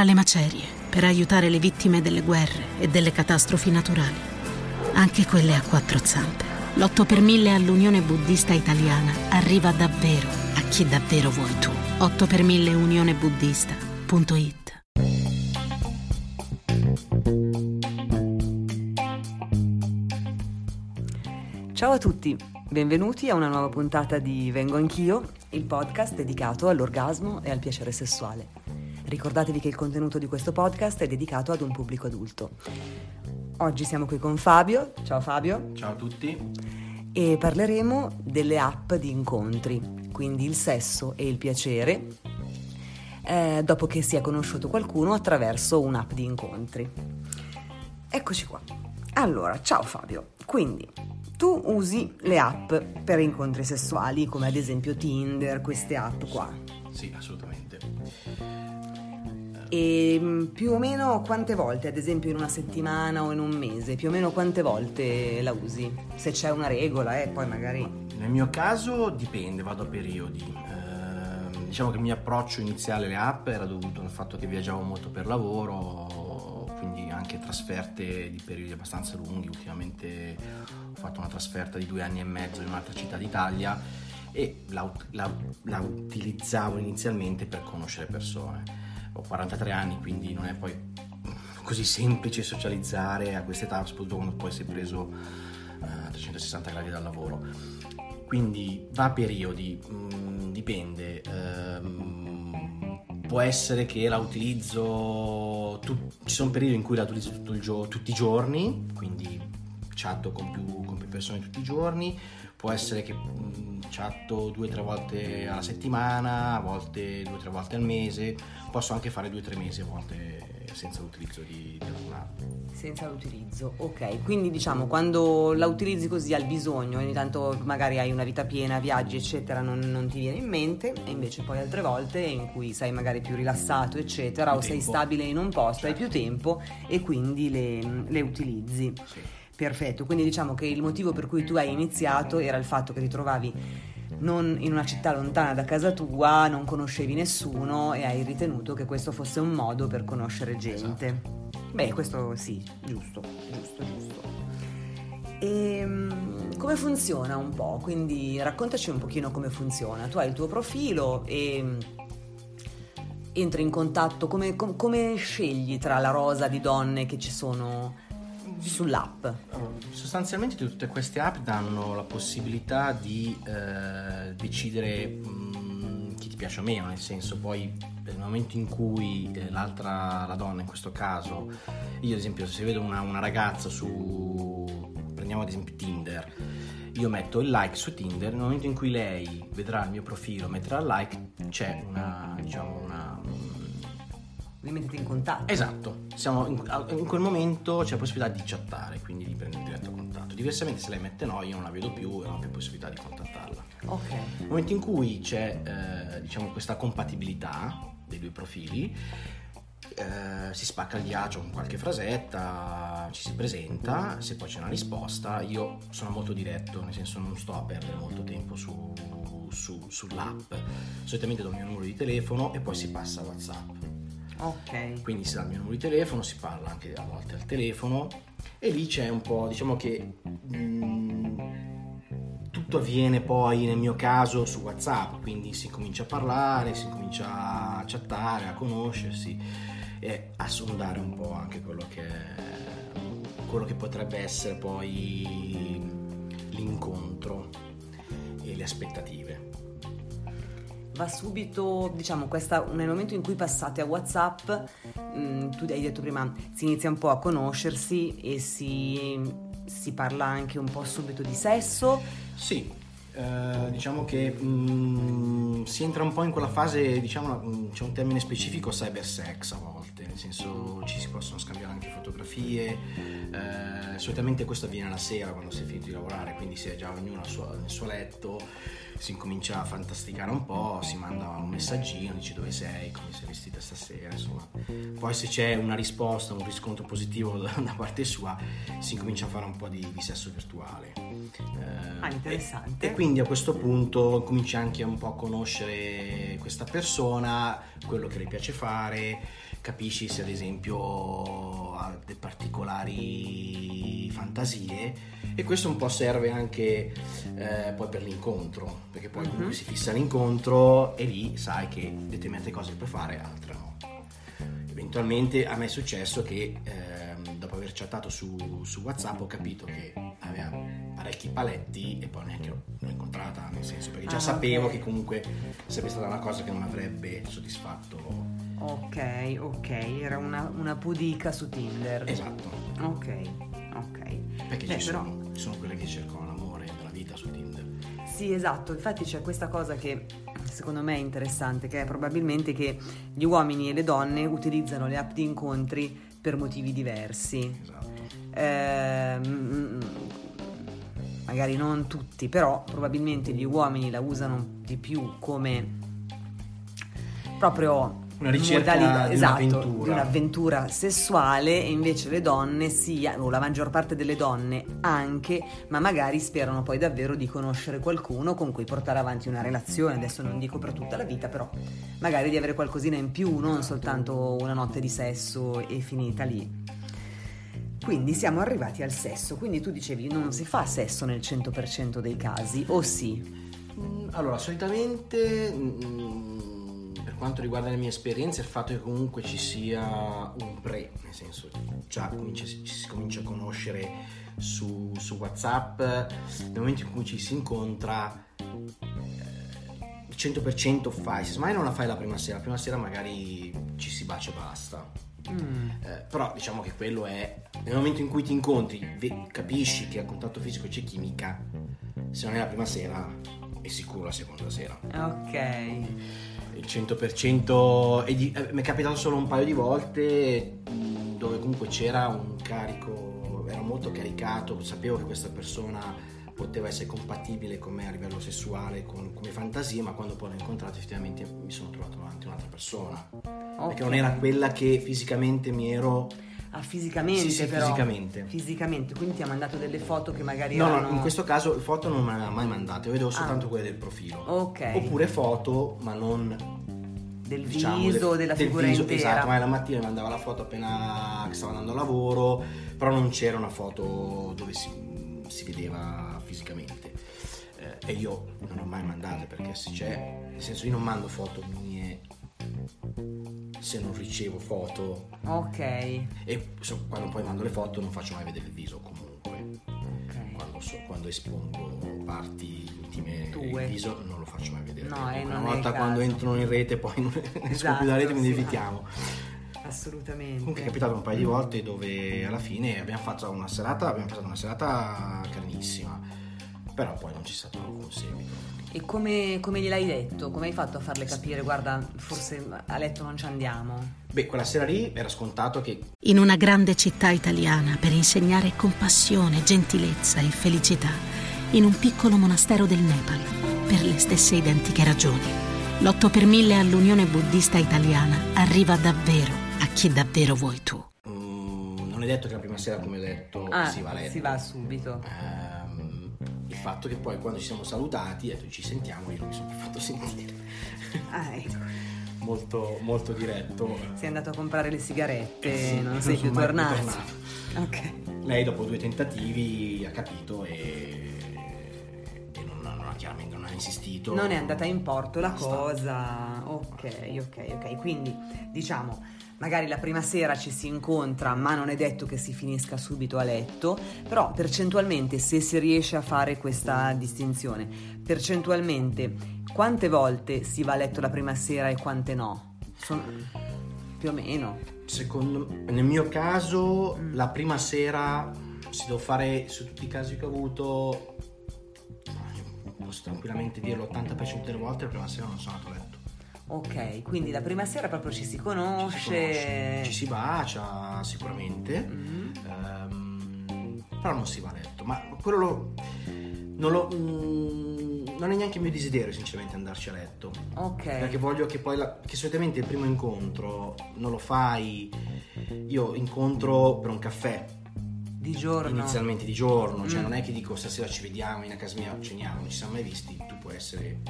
tra le macerie per aiutare le vittime delle guerre e delle catastrofi naturali, anche quelle a quattro zampe. L'8 per 1000 all'Unione Buddista Italiana arriva davvero a chi davvero vuoi tu. 8 per 1000 unionebuddista.it Ciao a tutti, benvenuti a una nuova puntata di Vengo Anch'io, il podcast dedicato all'orgasmo e al piacere sessuale. Ricordatevi che il contenuto di questo podcast è dedicato ad un pubblico adulto. Oggi siamo qui con Fabio. Ciao Fabio. Ciao a tutti. E parleremo delle app di incontri, quindi il sesso e il piacere, eh, dopo che si è conosciuto qualcuno attraverso un'app di incontri. Eccoci qua. Allora, ciao Fabio. Quindi, tu usi le app per incontri sessuali, come ad esempio Tinder, queste app qua. Sì, assolutamente. E mm, più o meno quante volte, ad esempio in una settimana o in un mese, più o meno quante volte la usi? Se c'è una regola, eh, poi magari... Nel mio caso dipende, vado a periodi. Eh, diciamo che il mio approccio iniziale alle app era dovuto al fatto che viaggiavo molto per lavoro, quindi anche trasferte di periodi abbastanza lunghi. Ultimamente ho fatto una trasferta di due anni e mezzo in un'altra città d'Italia e la, la, la utilizzavo inizialmente per conoscere persone ho 43 anni, quindi non è poi così semplice socializzare a questa età, soprattutto quando poi sei preso a uh, 360 gradi dal lavoro. Quindi va a periodi, mh, mm, dipende. Um, può essere che la utilizzo, tu, ci sono periodi in cui la utilizzo gio- tutti i giorni, quindi chatto con più, con più persone tutti i giorni, può essere che mh, chatto due o tre volte alla settimana, a volte due o tre volte al mese, posso anche fare due o tre mesi a volte senza l'utilizzo di, di alcuna senza l'utilizzo, ok. Quindi diciamo quando la utilizzi così al bisogno, ogni tanto magari hai una vita piena, viaggi eccetera, non, non ti viene in mente e invece poi altre volte in cui sei magari più rilassato eccetera più o tempo. sei stabile in un posto, certo. hai più tempo e quindi le, le utilizzi. Sì. Perfetto, quindi diciamo che il motivo per cui tu hai iniziato era il fatto che ti trovavi non in una città lontana da casa tua, non conoscevi nessuno e hai ritenuto che questo fosse un modo per conoscere gente. Esatto. Beh, questo sì, giusto, giusto, giusto. E ehm, come funziona un po'? Quindi raccontaci un pochino come funziona. Tu hai il tuo profilo e entri in contatto, come, com- come scegli tra la rosa di donne che ci sono sull'app? Sostanzialmente tutte queste app danno la possibilità di eh, decidere mh, mm, chi ti piace o meno, nel senso poi nel momento in cui eh, l'altra, la donna in questo caso, io ad esempio se vedo una, una ragazza su, prendiamo ad esempio Tinder, io metto il like su Tinder, nel momento in cui lei vedrà il mio profilo, metterà il like, c'è una, diciamo, una vi mettete in contatto. Esatto, Siamo in, in, quel momento c'è la possibilità di chattare, quindi di prendere diretto contatto. Diversamente se lei mette no, io non la vedo più e non ho più possibilità di contattarla. Ok. Nel momento in cui c'è eh, diciamo questa compatibilità dei due profili, eh, si spacca il ghiaccio con qualche frasetta, ci si presenta, se poi c'è una risposta, io sono molto diretto, nel senso non sto a perdere molto tempo su, su, sull'app. Solitamente do il mio numero di telefono e poi si passa a WhatsApp Ok. Quindi si dà il mio numero di telefono, si parla anche a volte al telefono e lì c'è un po', diciamo che mh, mm, tutto avviene poi nel mio caso su WhatsApp, quindi si comincia a parlare, si comincia a chattare, a conoscersi e a sondare un po' anche quello che, quello che potrebbe essere poi l'incontro e le aspettative va subito, diciamo, questa, nel momento in cui passate a WhatsApp, mh, mm, tu hai detto prima, si inizia un po' a conoscersi e si, si parla anche un po' subito di sesso. Sì, eh, diciamo che mh, mm, si entra un po' in quella fase, diciamo, mm, c'è un termine specifico, cyber sex a volte, nel senso ci si possono scambiare anche fotografie, eh, solitamente questo avviene la sera quando si è finito di lavorare, quindi si è già ognuno nel suo letto si incomincia a fantasticare un po', si manda un messaggino, dici dove sei, come sei vestita stasera, insomma. Poi se c'è una risposta, un riscontro positivo da, parte sua, si incomincia a fare un po' di, di sesso virtuale. Eh, ah, interessante. E, quindi a questo punto cominci anche un po' a conoscere questa persona, quello che le piace fare, capisci se ad esempio ha dei particolari fantasie e questo un po' serve anche eh, poi per l'incontro, perché poi comunque si fissa l'incontro e lì sai che determinate cose puoi fare, altre no. Eventualmente a me è successo che ehm, dopo aver chattato su, su WhatsApp ho capito che aveva parecchi paletti e poi neanche l'ho, incontrata, nel senso perché già Ah, sapevo ok. che comunque sarebbe stata una cosa che non avrebbe soddisfatto. Ok, ok, era una, una pudica su Tinder. Esatto, Ok, ok. perché Beh, ci, però- sono, ci sono quelle che cercano l'amore della vita su Tinder. Sì, esatto, infatti c'è questa cosa che secondo me è interessante, che è probabilmente che gli uomini e le donne utilizzano le app di incontri per motivi diversi. Esatto. Ehm, magari non tutti, però probabilmente gli uomini la usano di più come proprio Una ricerca di esatto, un'avventura. di un'avventura sessuale e invece le donne sì, o la maggior parte delle donne anche, ma magari sperano poi davvero di conoscere qualcuno con cui portare avanti una relazione, adesso non dico per tutta la vita, però magari di avere qualcosina in più, non soltanto una notte di sesso e finita lì. Quindi siamo arrivati al sesso, quindi tu dicevi non si fa sesso nel 100% dei casi, o sì? Mm, Allora, solitamente mm, per quanto riguarda le mie esperienze, il fatto che comunque ci sia un pre, nel senso già comincia- ci si comincia a conoscere su, su WhatsApp, nel momento in cui ci si incontra, eh, il 100% fai, se mai non la fai la prima sera, la prima sera magari ci si bacia e basta. Mm, Eh, però diciamo che quello è nel momento in cui ti incontri, ve- capisci che a contatto fisico c'è chimica, se non è la prima sera è sicuro la seconda sera. ok. Il 100% e di- eh, mi è capitato solo un paio di volte mh, dove comunque c'era un carico, era molto caricato, sapevo che questa persona poteva essere compatibile con me a livello sessuale, con, come fantasie, ma quando poi l'ho incontrato effettivamente mi sono trovato davanti a un'altra persona. Perché non era quella che fisicamente mi ero... Ah, fisicamente Sì, sì, però. fisicamente. Fisicamente, quindi ti ha mandato delle foto che magari No, erano... no, in questo caso foto non me le ha mai mandate, io vedevo soltanto Ah. quelle del profilo. Ok. Oppure foto, ma non Del diciamo, viso, le- della del figura viso, intera. Esatto, ma la mattina mi mandava la foto appena che stava andando a lavoro, però non c'era una foto dove si, si vedeva fisicamente. Eh, e io non ho mai mandate perché se c'è, nel senso io non mando foto mie se non ricevo foto Ok. e so- quando poi mando le foto non faccio mai vedere il viso comunque Ok. quando, so- quando espongo parti intime Tue. il viso non lo faccio mai vedere No, eh, una volta quando entrano in rete poi non esco Esatto, più dalla rete mi sì. evitiamo Assolutamente. comunque è capitato un paio di volte dove alla fine abbiamo fatto una serata abbiamo passato una serata carinissima però poi non c'è stato alcun seguito E come, come gliel'hai detto? Come hai fatto a farle capire, guarda, forse a letto non ci andiamo? beh quella sera lì era scontato che In una grande città italiana per insegnare compassione, gentilezza e felicità, in un piccolo monastero del Nepal, per le stesse identiche ragioni. L'8 per 1000 all'Unione Buddista Italiana arriva davvero a chi davvero vuoi tu. mm, non è detto che la prima sera come ho detto Ah, si va a letto si va subito. Ehm, il fatto che poi quando ci siamo salutati e detto ci sentiamo io non mi sono più fatto sentire Ah, ecco. molto, molto diretto Sei andato a comprare le sigarette, Sì, non sei più tornato. tornato. Ok. lei dopo due tentativi ha capito e, e non, non ha chiaramente non ha insistito Non è andata in porto la cosa. Ok, ok, ok. Quindi diciamo, magari la prima sera ci si incontra, ma non è detto che si finisca subito a letto, però percentualmente se si riesce a fare questa distinzione, percentualmente quante volte si va a letto la prima sera e quante no? Sono più o meno. secondo nel mio caso la prima sera se devo fare su tutti i casi che ho avuto posso tranquillamente dire l'80% delle volte la prima sera non sono andato a letto Ok, quindi la prima sera proprio ci si ci si, conosce. conosce, ci si bacia sicuramente Mm. Ehm, però non si va a letto ma quello lo, non, lo, mm, non è neanche il mio desiderio sinceramente andarci a letto Ok. perché voglio che poi la, che solitamente il primo incontro non lo fai io incontro per un caffè Di giorno. inizialmente di giorno cioè Mm. non è che dico stasera ci vediamo in a casa mia ceniamo non ci siamo mai visti tu puoi essere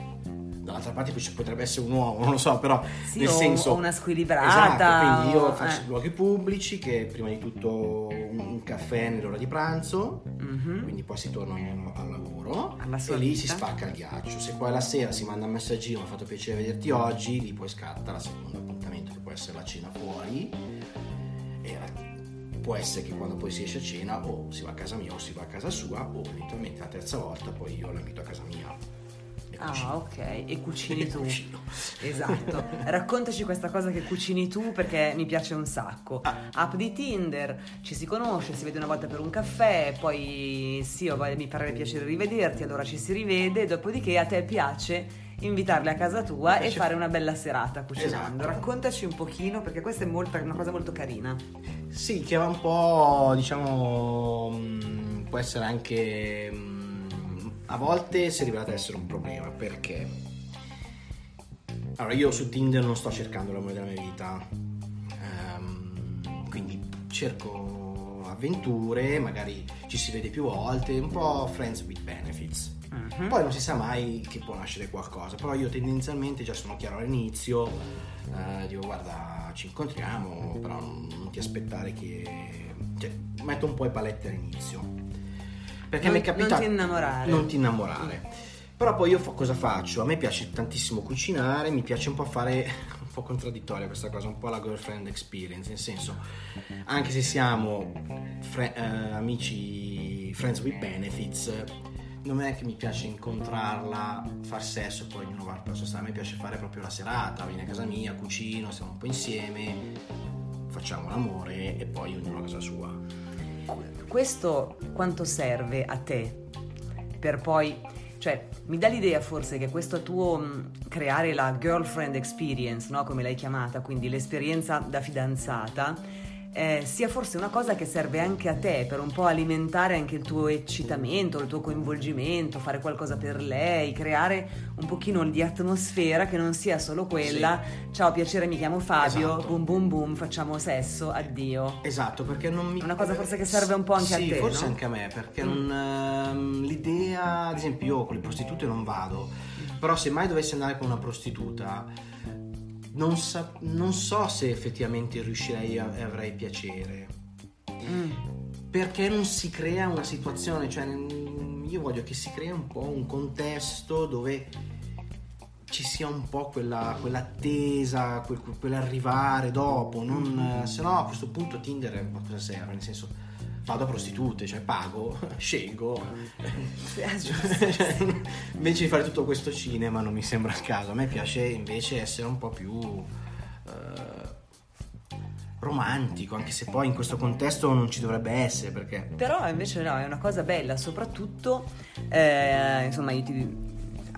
dall'altra parte ci potrebbe essere un uomo, non lo so, però Sì, nel o- senso... o una squilibrata, Esatto, quindi io o- faccio eh. luoghi pubblici che prima di tutto un, un caffè nell'ora di pranzo, Mhm. quindi poi si torna al lavoro Alla e lì vita. si spacca il ghiaccio. Se poi la sera si manda un messaggino, mi ha fatto piacere vederti oggi, lì poi scatta la seconda appuntamento che può essere la cena fuori. E la- può essere che quando poi si esce a cena o si va a casa mia o si va a casa sua o eventualmente la terza volta poi io la invito a casa mia. Ah, ok, e cucini tu. cucino. Esatto. Raccontaci questa cosa che cucini tu perché mi piace un sacco. Ah. App di Tinder, ci si conosce, si vede una volta per un caffè, poi sì, voglia- mi farebbe piacere rivederti, allora ci si rivede, dopodiché a te piace invitarli a casa tua e fare una bella serata cucinando. Esatto. Raccontaci un pochino perché questa è molta- una cosa molto carina. Sì, che va un po', diciamo, mh, può essere anche, mh, a volte si è rivelato essere un problema, perché? Allora, io su Tinder non sto cercando l'amore della mia vita, ehm, quindi cerco avventure, magari ci si vede più volte, un po' friends with benefits. Mhm. Poi non si sa mai che può nascere qualcosa, però io tendenzialmente già sono chiaro all'inizio, eh, dico guarda ci incontriamo, però non, non ti aspettare che... Cioè, metto un po' i paletti all'inizio. Perché Non- mi è capitato... non ti innamorare. Non ti innamorare. Però poi io fa- cosa faccio? A me piace tantissimo cucinare, mi piace un po' fare... un po' contraddittoria questa cosa, un po' la girlfriend experience, nel senso, anche se siamo fre- eh, amici friends with benefits, non è che mi piace incontrarla, far sesso e poi ognuno va per la sua strada, a me piace fare proprio la serata, vieni a casa mia, cucino, stiamo un po' insieme, facciamo l'amore e poi ognuno a casa sua. Questo quanto serve a te per poi, cioè, mi dà l'idea forse che questo tuo mh, creare la girlfriend experience, no? come l'hai chiamata, quindi l'esperienza da fidanzata, eh, sia forse una cosa che serve anche a te per un po' alimentare anche il tuo eccitamento, il tuo coinvolgimento, fare qualcosa per lei, creare un pochino di atmosfera che non sia solo quella ciao piacere mi chiamo Fabio, Esatto. boom boom boom, facciamo sesso, addio. Esatto, perché non mi... Una cosa forse che serve un po' anche a sì, te, forse no? anche a me, perché Mm. non, ehm, l'idea, ad esempio io con le prostitute non vado, però se mai dovessi andare con una prostituta, non, sa- non so se effettivamente riuscirei a- e avrei piacere. Mm. Perché non si crea una situazione, cioè mm, io voglio che si crea un po' un contesto dove ci sia un po' quella, quell'attesa, quel, quell'arrivare dopo, non, se no a questo punto Tinder cosa serve? Nel senso vado a prostitute, cioè pago, scelgo, giusto. Cioè, invece di fare tutto questo cinema non mi sembra il caso, a me piace invece essere un po' più eh, romantico, anche se poi in questo contesto non ci dovrebbe essere perché... Però invece no, è una cosa bella, soprattutto, eh, insomma, io ti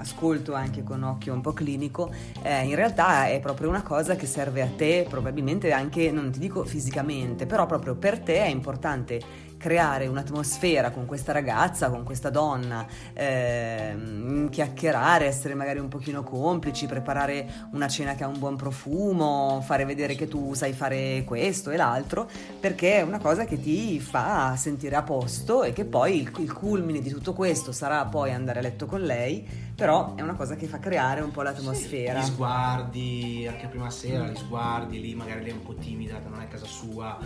ascolto anche con occhio un po' clinico, eh, in realtà è proprio una cosa che serve a te, probabilmente anche, non ti dico fisicamente, però proprio per te è importante creare un'atmosfera con questa ragazza, con questa donna, ehm, chiacchierare, essere magari un pochino complici, preparare una cena che ha un buon profumo, fare vedere che tu sai fare questo e l'altro, perché è una cosa che ti fa sentire a posto e che poi il, il culmine di tutto questo sarà poi andare a letto con lei, però è una cosa che fa creare un po' l'atmosfera. Gli sguardi, anche prima sera, gli sguardi, lì magari lei è un po' timida, non è a casa sua,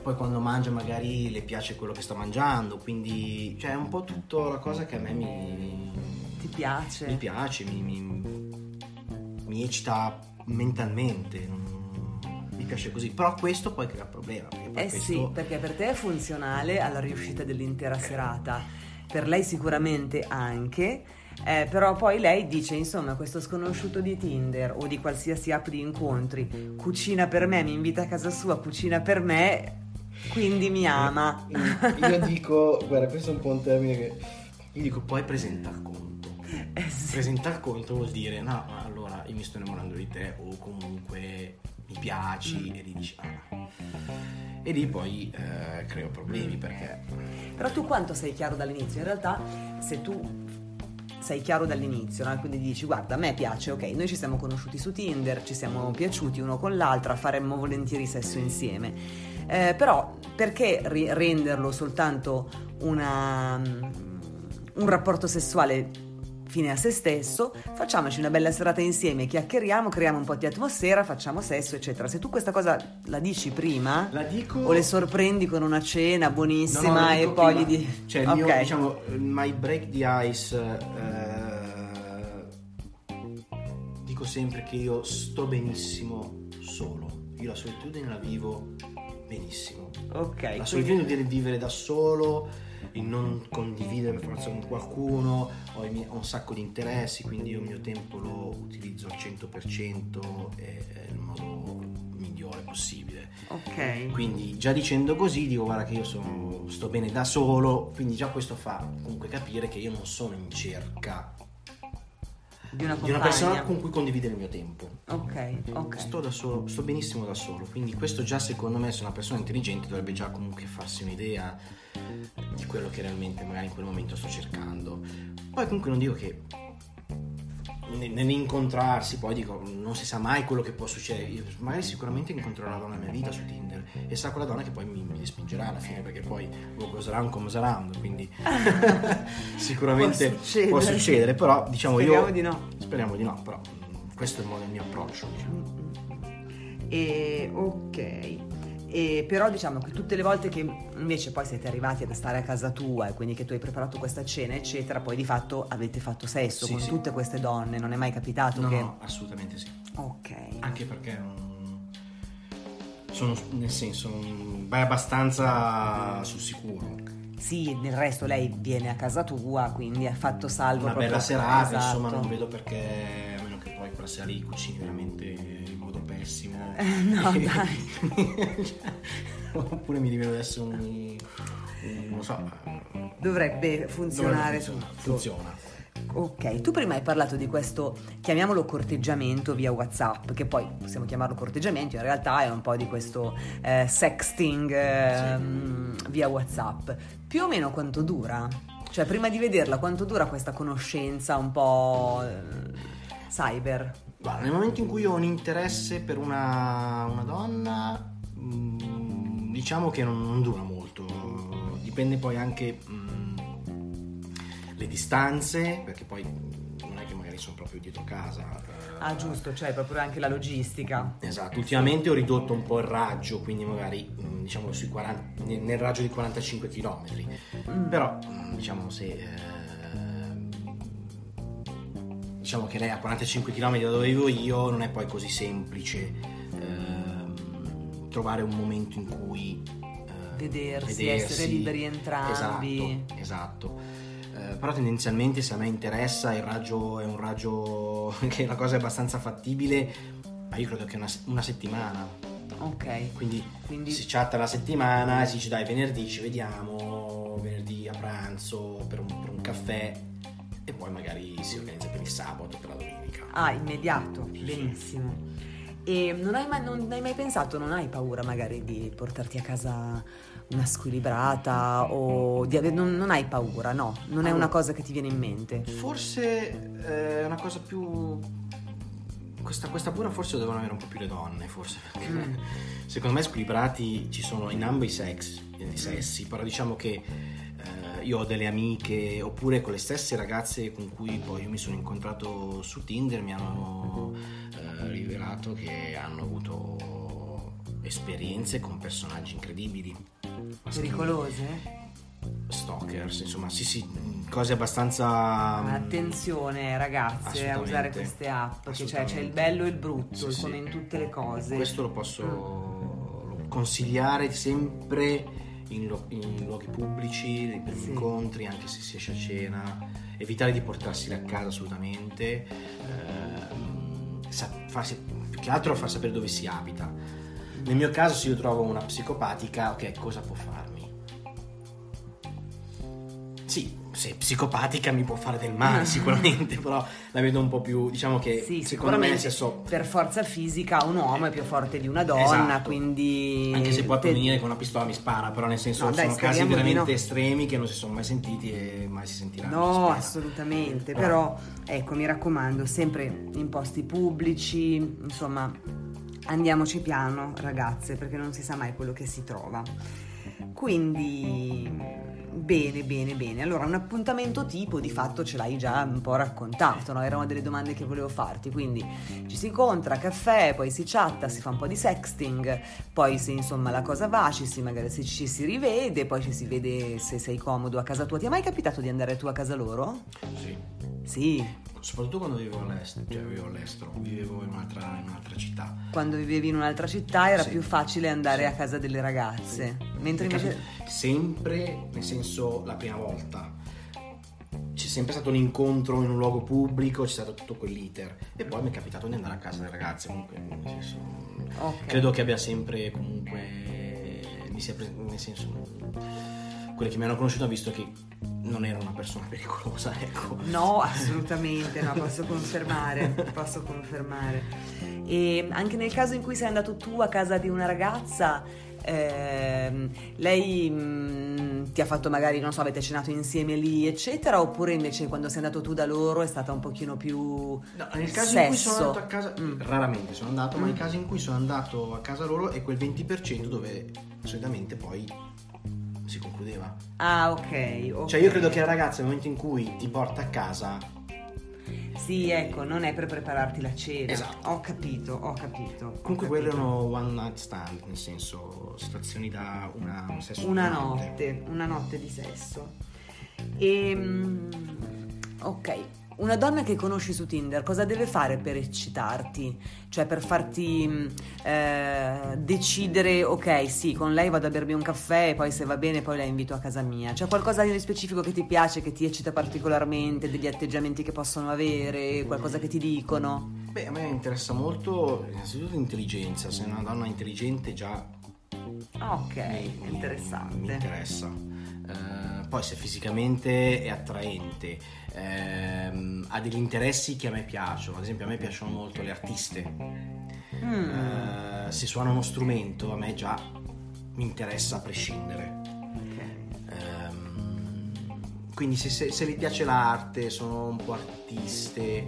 poi quando mangia magari le piace quello che sta mangiando, quindi cioè è un po' tutta la cosa che a me mi, Ti piace? mi piace, mi, mi, mi eccita mentalmente, mi piace così, però questo poi crea problema. Eh questo- sì, perché per te è funzionale alla riuscita dell'intera serata, per lei sicuramente anche, eh, però poi lei dice insomma questo sconosciuto di Tinder o di qualsiasi app di incontri cucina per me, mi invita a casa sua, cucina per me, quindi mi ama. Io dico, guarda, questo è un po' un termine che... Io dico, poi il conto. Eh sì. Presenta il conto vuol dire, no, ma allora io mi sto innamorando di te o comunque mi piaci e lì dici, ah. E lì poi eh, creo problemi perché... Però tu quanto sei chiaro dall'inizio? In realtà se tu sei chiaro dall'inizio, no? quindi dici guarda a me piace, ok, noi ci siamo conosciuti su Tinder, ci siamo piaciuti uno con l'altra, faremmo volentieri sesso insieme. Eh, però perché ri- renderlo soltanto una, un rapporto sessuale fine a se stesso, facciamoci una bella serata insieme, chiacchieriamo, creiamo un po' di atmosfera, facciamo sesso, eccetera. Se tu questa cosa la dici prima La dico... o le sorprendi con una cena No, buonissima no, la e poi prima. gli di... Cioè, il Ok. mio, diciamo, my break the ice... eh, dico sempre che io sto benissimo solo. Io la solitudine la vivo benissimo. Ok, La quindi- solitudine vuol dire vivere da solo, il non condividere per forza con qualcuno, ho, i miei- ho un sacco di interessi, quindi io il mio tempo lo utilizzo al 100% e nel modo migliore possibile. ok. Quindi già dicendo così dico guarda che io sono, sto bene da solo, quindi già questo fa comunque capire che io non sono in cerca Di una di una persona con cui condividere il mio tempo. Ok, ok. Sto da solo, sto benissimo da solo, quindi questo già secondo me se una persona intelligente dovrebbe già comunque farsi un'idea di quello che realmente magari in quel momento sto cercando. Poi comunque non dico che ne- nell'incontrarsi poi dico non si sa mai quello che può succedere Io magari sicuramente incontrerò la donna della mia vita su Tinder e sarà quella donna che poi mi, mi respingerà alla fine perché poi lo gozeranno come saranno quindi sicuramente Può succedere. può succedere però diciamo Speriamo io di no. speriamo di no però questo è il, modo- il mio approccio diciamo. E, ok. E, però diciamo che tutte le volte che invece poi siete arrivati ad stare a casa tua e quindi che tu hai preparato questa cena eccetera poi di fatto avete fatto sesso Sì, con sì. tutte queste donne non è mai capitato no, che no, assolutamente sì ok anche perché non- sono nel senso vai abbastanza sul sicuro sì nel resto lei viene a casa tua quindi ha fatto salvo una bella serata esatto. insomma non vedo perché a meno che poi quella sera lì cucini veramente in modo pessimo no, dai. oppure mi rivelo adesso un, un- non lo so dovrebbe dovrebbe funzionare funzionare. tutto funziona Ok, tu prima hai parlato di questo, chiamiamolo corteggiamento via WhatsApp, che poi possiamo chiamarlo corteggiamento, in realtà è un po' di questo eh, sexting ehm, via WhatsApp. Più o meno quanto dura? Cioè, prima di vederla, quanto dura questa conoscenza un po' eh, cyber? Guarda, nel momento in cui ho un interesse per una, una donna, mm, diciamo che non, non dura molto. Dipende poi anche mm, le distanze, perché poi non è che magari sono proprio dietro casa. eh, Ah, giusto, cioè proprio anche la logistica. Esatto, ultimamente ho ridotto un po' il raggio, quindi magari mm, diciamo sui 40 nel raggio di 45 km. Mm. Però mm, diciamo se ehm, diciamo che lei a 45 km da dove vivo io non è poi così semplice ehm, trovare un momento in cui eh, Vedersi, essere liberi entrambi. Esatto, esatto. Eh, però tendenzialmente se a me interessa il raggio è un raggio che è una cosa abbastanza fattibile, ma io credo che una, una settimana. Ok. Quindi, Quindi- si chatta la settimana, si dice dai venerdì ci vediamo, venerdì a pranzo per un, per un caffè e poi magari si organizza per il sabato, per la domenica. Ah, immediato, benissimo. E non hai, mai, non hai mai pensato, non hai paura magari di portarti a casa una squilibrata o di ave- non, non hai paura, no? Non è una cosa che ti viene in mente. Forse eh, è una cosa più... Questa, questa pura forse devono avere un po' più le donne, forse. Perché Mm. secondo me squilibrati ci sono in ambo i sex, sessi, però diciamo che eh, io ho delle amiche, oppure con le stesse ragazze con cui poi io mi sono incontrato su Tinder, mi hanno eh, rivelato che hanno avuto esperienze con personaggi incredibili. Pericolose? Stalkers, insomma, sì, sì, cose abbastanza... Ma Attenzione ragazze a usare queste app, che c'è, c'è il bello e il brutto, Sì, sì. come in tutte le cose. Questo lo posso lo consigliare sempre in, lo- in luoghi pubblici, nei primi Sì. incontri, anche se si esce a cena. Evitare di portarseli a casa assolutamente. sa- farsi- più che altro far sapere dove si abita. Nel mio caso, se io trovo una psicopatica, ok, cosa può farmi? Sì, se è psicopatica mi può fare del male sicuramente, però la vedo un po' più, diciamo che Sì, secondo me senso per forza fisica un uomo è più forte di una donna, Esatto. quindi... Anche se poi te- può venire con una pistola mi spara, però nel senso No, dai, sono casi veramente no. estremi che non si sono mai sentiti e mai si sentiranno. No, si assolutamente, però ecco, mi raccomando, sempre in posti pubblici, insomma, andiamoci piano, ragazze, perché non si sa mai quello che si trova. Quindi Bene, bene, bene. Allora, un appuntamento tipo di fatto ce l'hai già un po' raccontato, no? Era una delle domande che volevo farti. Quindi ci si incontra, caffè, poi si chatta, si fa un po' di sexting, poi se insomma la cosa va, ci si, magari se ci si rivede, poi ci si vede se sei comodo a casa tua. Ti è mai capitato di andare tu a casa loro? Sì. Sì. Soprattutto quando vivevo all'estero, cioè vivevo all'estero, vivevo in un'altra, in un'altra città. Quando vivevi in un'altra città era Sì. più facile andare Sì. a casa delle ragazze. Mentre Mi è invece... Sempre, nel senso, la prima volta. C'è sempre stato un incontro in un luogo pubblico, c'è stato tutto quell'iter. E poi mi è capitato di andare a casa delle ragazze, comunque, nel senso... Ok. Credo che abbia sempre comunque... Mi sia pre- nel senso... Quelle che mi hanno conosciuto hanno visto che non era una persona pericolosa, ecco. No, assolutamente, no, posso confermare, posso confermare. E anche nel caso in cui sei andato tu a casa di una ragazza, ehm, lei mm, ti ha fatto magari, non so, avete cenato insieme lì, eccetera, oppure invece quando sei andato tu da loro è stata un pochino più... No, nel caso sesso? in cui sono andato a casa, Mm. raramente sono andato, ma Mm. nei casi in cui sono andato a casa loro è quel 20% dove solitamente poi si concludeva. Ah, ok. ok. Cioè io credo che la ragazza nel momento in cui ti porta a casa, Sì, ecco, non è per prepararti la cena. Esatto. Ho capito, ho capito. comunque quello erano one night stand, nel senso situazioni da una, un sesso Una notte, una notte di sesso. E, ok, una donna che conosci su Tinder cosa deve fare per eccitarti? Cioè per farti mh, eh, decidere, ok, sì, con lei vado a bermi un caffè e poi se va bene poi la invito a casa mia. C'è qualcosa di specifico che ti piace, che ti eccita particolarmente, degli atteggiamenti che possono avere, qualcosa che ti dicono? Beh, a me interessa molto innanzitutto l'intelligenza, se è una donna intelligente già Ok, mi- interessante. Mi interessa. Eh, poi se fisicamente è attraente, ehm, ha degli interessi che a me piacciono, ad esempio a me piacciono molto le artiste, Mm, Eh, se suona uno strumento a me già mi interessa a prescindere. Ehm, quindi se, se, se le piace l'arte, sono un po' artiste,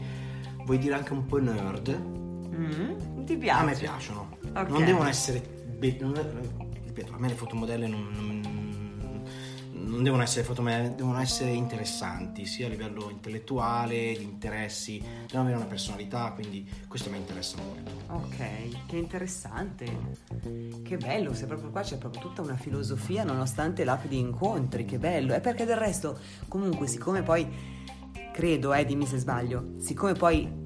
vuoi dire anche un po' nerd, Mm, ti piace? a me piacciono. Ok. Non devono essere. be- non- ripeto, a me le fotomodelle non, non- non devono essere fotomodelle, devono essere interessanti, sia a livello intellettuale, di interessi, devono avere una personalità, quindi questo mi interessa molto. Ok, che interessante. Che bello, se proprio qua c'è proprio tutta una filosofia nonostante l'app di incontri, che bello. E perché del resto, comunque, siccome poi, credo, eh, dimmi se sbaglio, siccome poi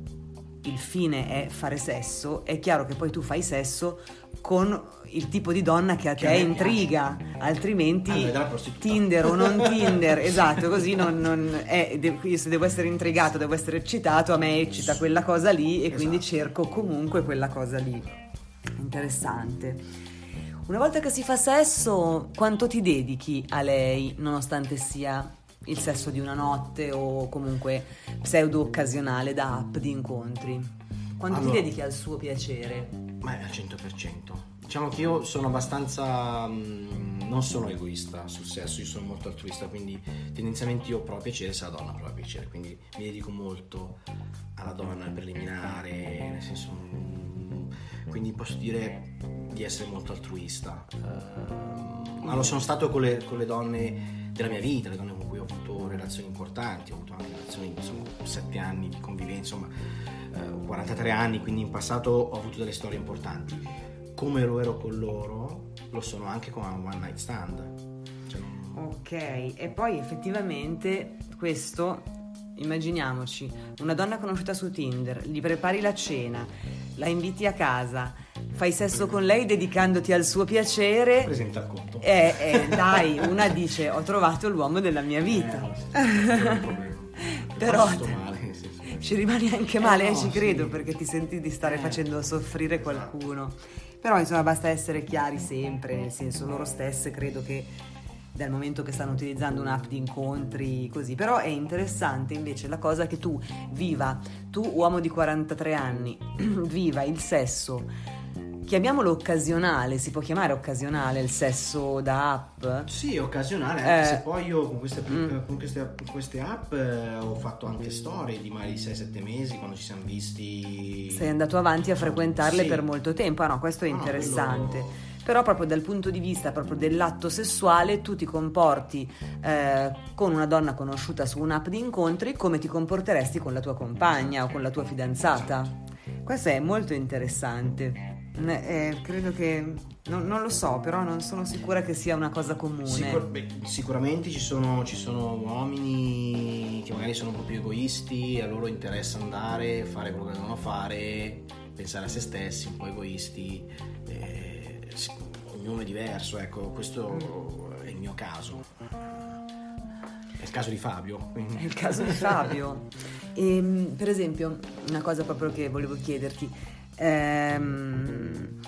il fine è fare sesso, è chiaro che poi tu fai sesso con il tipo di donna che a Che te intriga, altrimenti Allora, è prostituta. Tinder o non Tinder, esatto, così non, non- eh, de- se devo essere intrigato, devo essere eccitato, a me eccita quella cosa lì e quindi Esatto. cerco comunque quella cosa lì. Interessante. Una volta che si fa sesso, quanto ti dedichi a lei, nonostante sia il sesso di una notte o comunque pseudo occasionale da app di incontri? Quanto Allora- ti dedichi al suo piacere? Ma è al 100%. Diciamo che io sono abbastanza. mm, non sono egoista sul sesso, io sono molto altruista, quindi tendenzialmente io provo piacere se la donna prova piacere, quindi mi dedico molto alla donna preliminare, nel senso. mm, quindi posso dire di essere molto altruista. Ehm, ma lo sono stato con le, con le donne della mia vita, le donne ho avuto relazioni importanti, ho avuto anche relazioni, insomma, sette anni di convivenza, insomma, eh, ho 43 anni, quindi in passato ho avuto delle storie importanti. Come lo ero con loro, lo sono anche con un one night stand. Cioè, Ok, e poi effettivamente questo, immaginiamoci, una donna conosciuta su Tinder, gli prepari la cena, la inviti a casa, fai sesso con lei dedicandoti al suo piacere. Presenta il conto. E eh, dai, una dice ho trovato l'uomo della mia vita. Eh, sì, sì. Però- male, che- Ci rimani anche male, Eh, eh, no, ci sì. credo, perché ti senti di stare Eh. facendo soffrire qualcuno. Però insomma basta essere chiari sempre, nel senso loro stesse credo che dal momento che stanno utilizzando un'app di incontri così, però è interessante invece la cosa che tu viva, tu uomo di 43 anni, viva il sesso, chiamiamolo occasionale, si può chiamare occasionale il sesso da app? Sì, occasionale, anche Eh. se poi io con queste, Mm. con queste, con queste app eh, ho fatto anche storie di magari 6-7 mesi quando ci siamo visti. Sei andato avanti a frequentarle Sì. per molto tempo, ah no, questo è no, interessante. quello- però proprio dal punto di vista proprio dell'atto sessuale tu ti comporti eh, con una donna conosciuta su un'app di incontri come ti comporteresti con la tua compagna o con la tua fidanzata. Questo è molto interessante. Eh, credo che non, non, lo so, però non sono sicura che sia una cosa comune. Sicur- beh, sicuramente ci sono, ci sono, uomini che magari sono proprio egoisti, a loro interessa andare, fare quello che devono fare, pensare a se stessi, un po' egoisti. Eh, ognuno è diverso, ecco, questo è il mio caso. È il caso di Fabio. Quindi. È il caso di Fabio. e, ehm, per esempio, una cosa proprio che volevo chiederti. Ehm,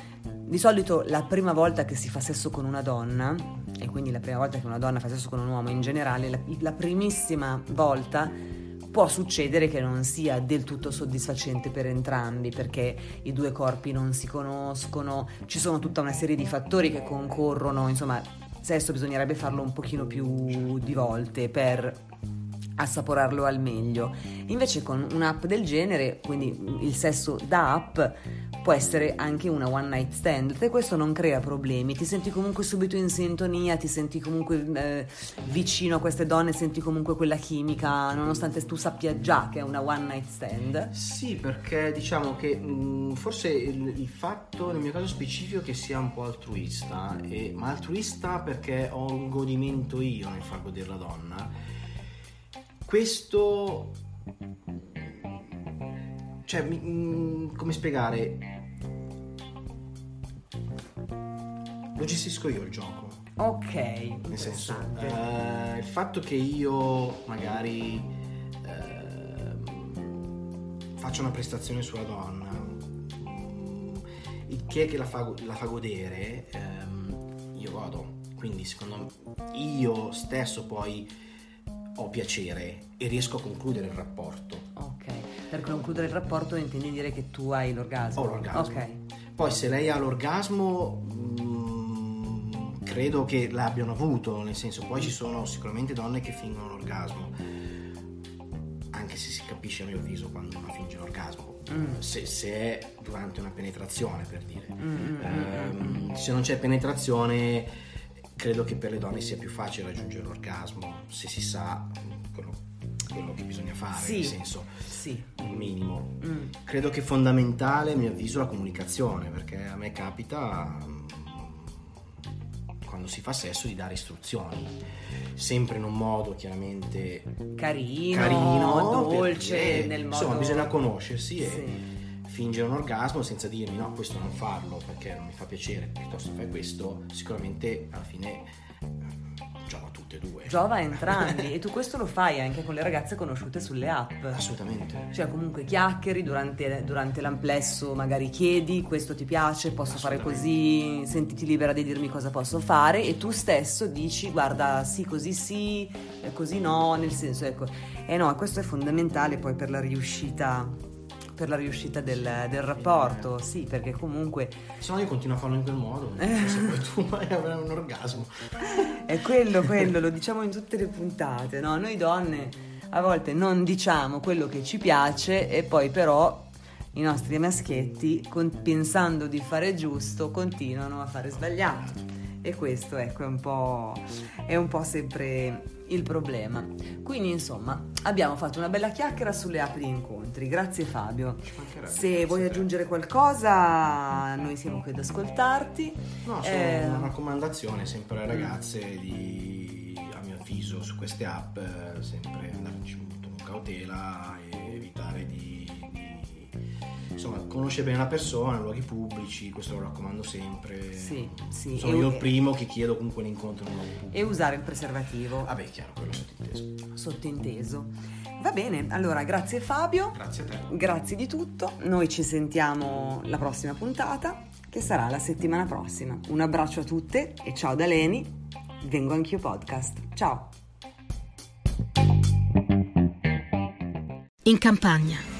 di solito la prima volta che si fa sesso con una donna, e quindi la prima volta che una donna fa sesso con un uomo in generale, la, la primissima volta può succedere che non sia del tutto soddisfacente per entrambi perché i due corpi non si conoscono, ci sono tutta una serie di fattori che concorrono, insomma, sesso bisognerebbe farlo un pochino più di volte per assaporarlo al meglio. Invece con un'app del genere, quindi il sesso da app, può essere anche una one night stand e questo non crea problemi, ti senti comunque subito in sintonia, ti senti comunque eh, vicino a queste donne, senti comunque quella chimica, nonostante tu sappia già che è una one night stand. Sì, perché diciamo che mh, mm, forse il, il, fatto nel mio caso specifico che sia un po' altruista, e, ma altruista perché ho un godimento io nel far godere la donna questo cioè mi, mm, come spiegare? Lo gestisco io il gioco. Ok nel senso eh, il fatto che io magari eh, faccio una prestazione sulla donna mm, il che, che la, fa, la fa godere ehm, io godo. Quindi secondo me io stesso poi ho piacere e riesco a concludere il rapporto. Ok, per concludere il rapporto intendi dire che tu hai l'orgasmo? Ho l'orgasmo. Ok. Poi se lei ha l'orgasmo mh, mm, credo che l'abbiano avuto, nel senso poi ci sono sicuramente donne che fingono l'orgasmo, anche se si capisce a mio avviso quando una finge l'orgasmo. Mm. Se, se, è durante una penetrazione per dire mm, ehm, se non c'è penetrazione credo che per le donne sia più facile raggiungere l'orgasmo se si sa quello, quello che bisogna fare, sì, nel senso sì. minimo. Mm. Credo che fondamentale, a mio avviso, la comunicazione, perché a me capita mm, quando si fa sesso di dare istruzioni, sempre in un modo chiaramente carino, carino dolce, perché, nel modo... Insomma, bisogna conoscersi e... Sì fingere un orgasmo senza dirmi no, questo non farlo perché non mi fa piacere, piuttosto fai questo, sicuramente alla fine eh, giova a tutte e due. Giova a entrambi e tu questo lo fai anche con le ragazze conosciute sulle app. Assolutamente. Cioè comunque chiacchieri durante, durante l'amplesso, magari chiedi questo ti piace, posso fare così, sentiti libera di dirmi cosa posso fare e tu stesso dici guarda sì così sì, così no, nel senso ecco. E no, questo è fondamentale poi per la riuscita per la riuscita del, del rapporto, sì, perché comunque... Se no io continuo a farlo in quel modo, se poi tu vai avrai un orgasmo. È quello, quello, lo diciamo in tutte le puntate, no? Noi donne a volte non diciamo quello che ci piace e poi però i nostri maschietti, pensando di fare giusto, continuano a fare sbagliato. E questo ecco, è, un po', è un po' sempre il problema. Quindi insomma abbiamo fatto una bella chiacchiera sulle app di incontri. Grazie Fabio. Se vuoi aggiungere qualcosa, noi siamo qui ad ascoltarti. No, solo eh, una raccomandazione sempre alle ragazze di, a mio avviso, su queste app, eh, sempre andarci molto con cautela e evitare di insomma, conoscere bene la persona in luoghi pubblici, questo lo raccomando sempre. Sì, sì. Sono e io il primo che chiedo comunque l'incontro in luoghi pubblici. E usare il preservativo. Vabbè, chiaro, quello sottinteso. Sottinteso. Va bene, allora grazie Fabio. Grazie a te. Grazie di tutto. Noi ci sentiamo la prossima puntata, che sarà la settimana prossima. Un abbraccio a tutte e ciao da Leni. Vengo anch'io podcast. Ciao. In campagna